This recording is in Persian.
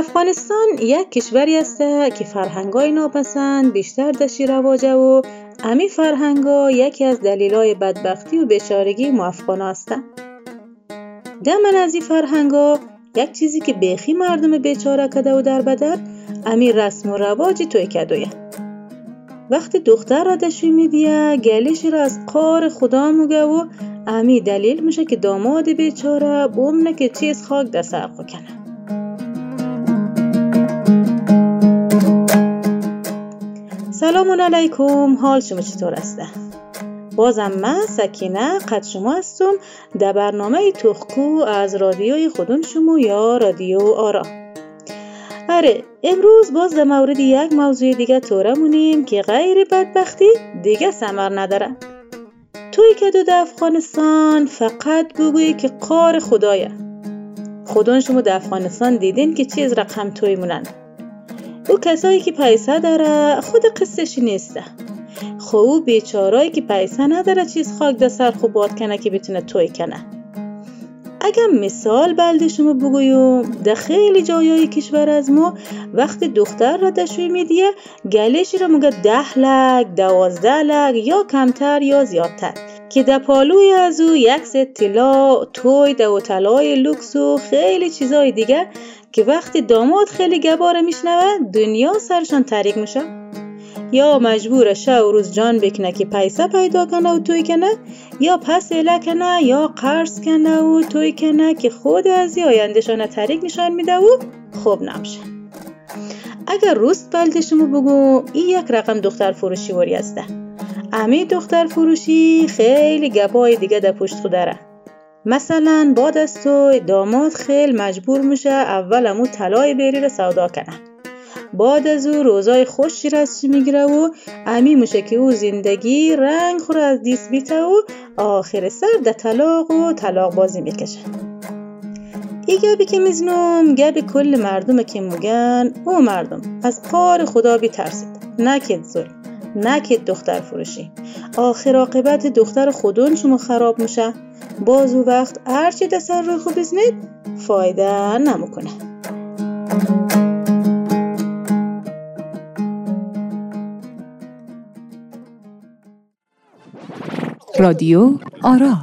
افغانستان یک کشوری است که فرهنگای ناپسند بیشتر دشی رواجه و امی فرهنگا یکی از دلیلای بدبختی و بیچارگی ما افغانا هستند. من از این فرهنگا یک چیزی که بیخی مردم بیچاره کده و در بدر امی رسم و رواج توی کدویه وقتی دختر را دشوی میدیه گلیش را از قار خدا موگه و امی دلیل میشه که داماد بیچاره بومنه که چیز خاک در سر کنه سلام علیکم. حال شما چطور است؟ بازم من سکینه قد شما هستم. در برنامه تخکو از رادیوی خودون شما یا رادیو آرا. آره امروز باز در مورد یک موضوع دیگه توره مونیم که غیر بدبختی دیگه سمر نداره. توی که دو افغانستان فقط بگویی که قار خدایه. خودون شما در افغانستان دیدین که چیز رقم توی مونند؟ او کسایی که پیسه داره خود قصهش نیسته. خب بیچارایی که پیسه نداره چیز خاک در سر خوب باد کنه که بتونه توی کنه. اگر مثال بلده شما بگویم در خیلی جایای کشور از ما وقتی دختر را دشوی میدیه گلش را مگه ده لک دوازده لک یا کمتر یا زیادتر. که در پالوی از او یک ست طلا توی دو طلای لوکس و خیلی چیزای دیگه که وقتی داماد خیلی گباره میشنوه دنیا سرشان تاریک میشه. یا مجبور شه و روز جان بکنه که پیسه پیدا کنه و توی کنه یا پس اله کنه یا قرض کنه و توی کنه که خود از آیندهشان تاریک نشان میده و خوب نمشه اگر روست بلد شما بگو این یک رقم دختر فروشی وری است. امی دختر فروشی خیلی گبای دیگه در پشت خود داره مثلا بعد از تو داماد خیلی مجبور میشه اول امو طلای بری رو سودا کنه. بعد از او روزای خوشی رست می‌گیره و امی میشه که او زندگی رنگ خوره از دیس بیته و آخر سر ده طلاق و طلاق بازی می‌کشه. ای گبی که می‌زنم گبی کل مردم که میگن او مردم. از قار خدا بیترسید. نکید ظلم نکید دختر فروشی. آخر عاقبت دختر خودون شما خراب میشه. باز او وقت هرچی خوب بزنید فایده نمکنه رادیو آرا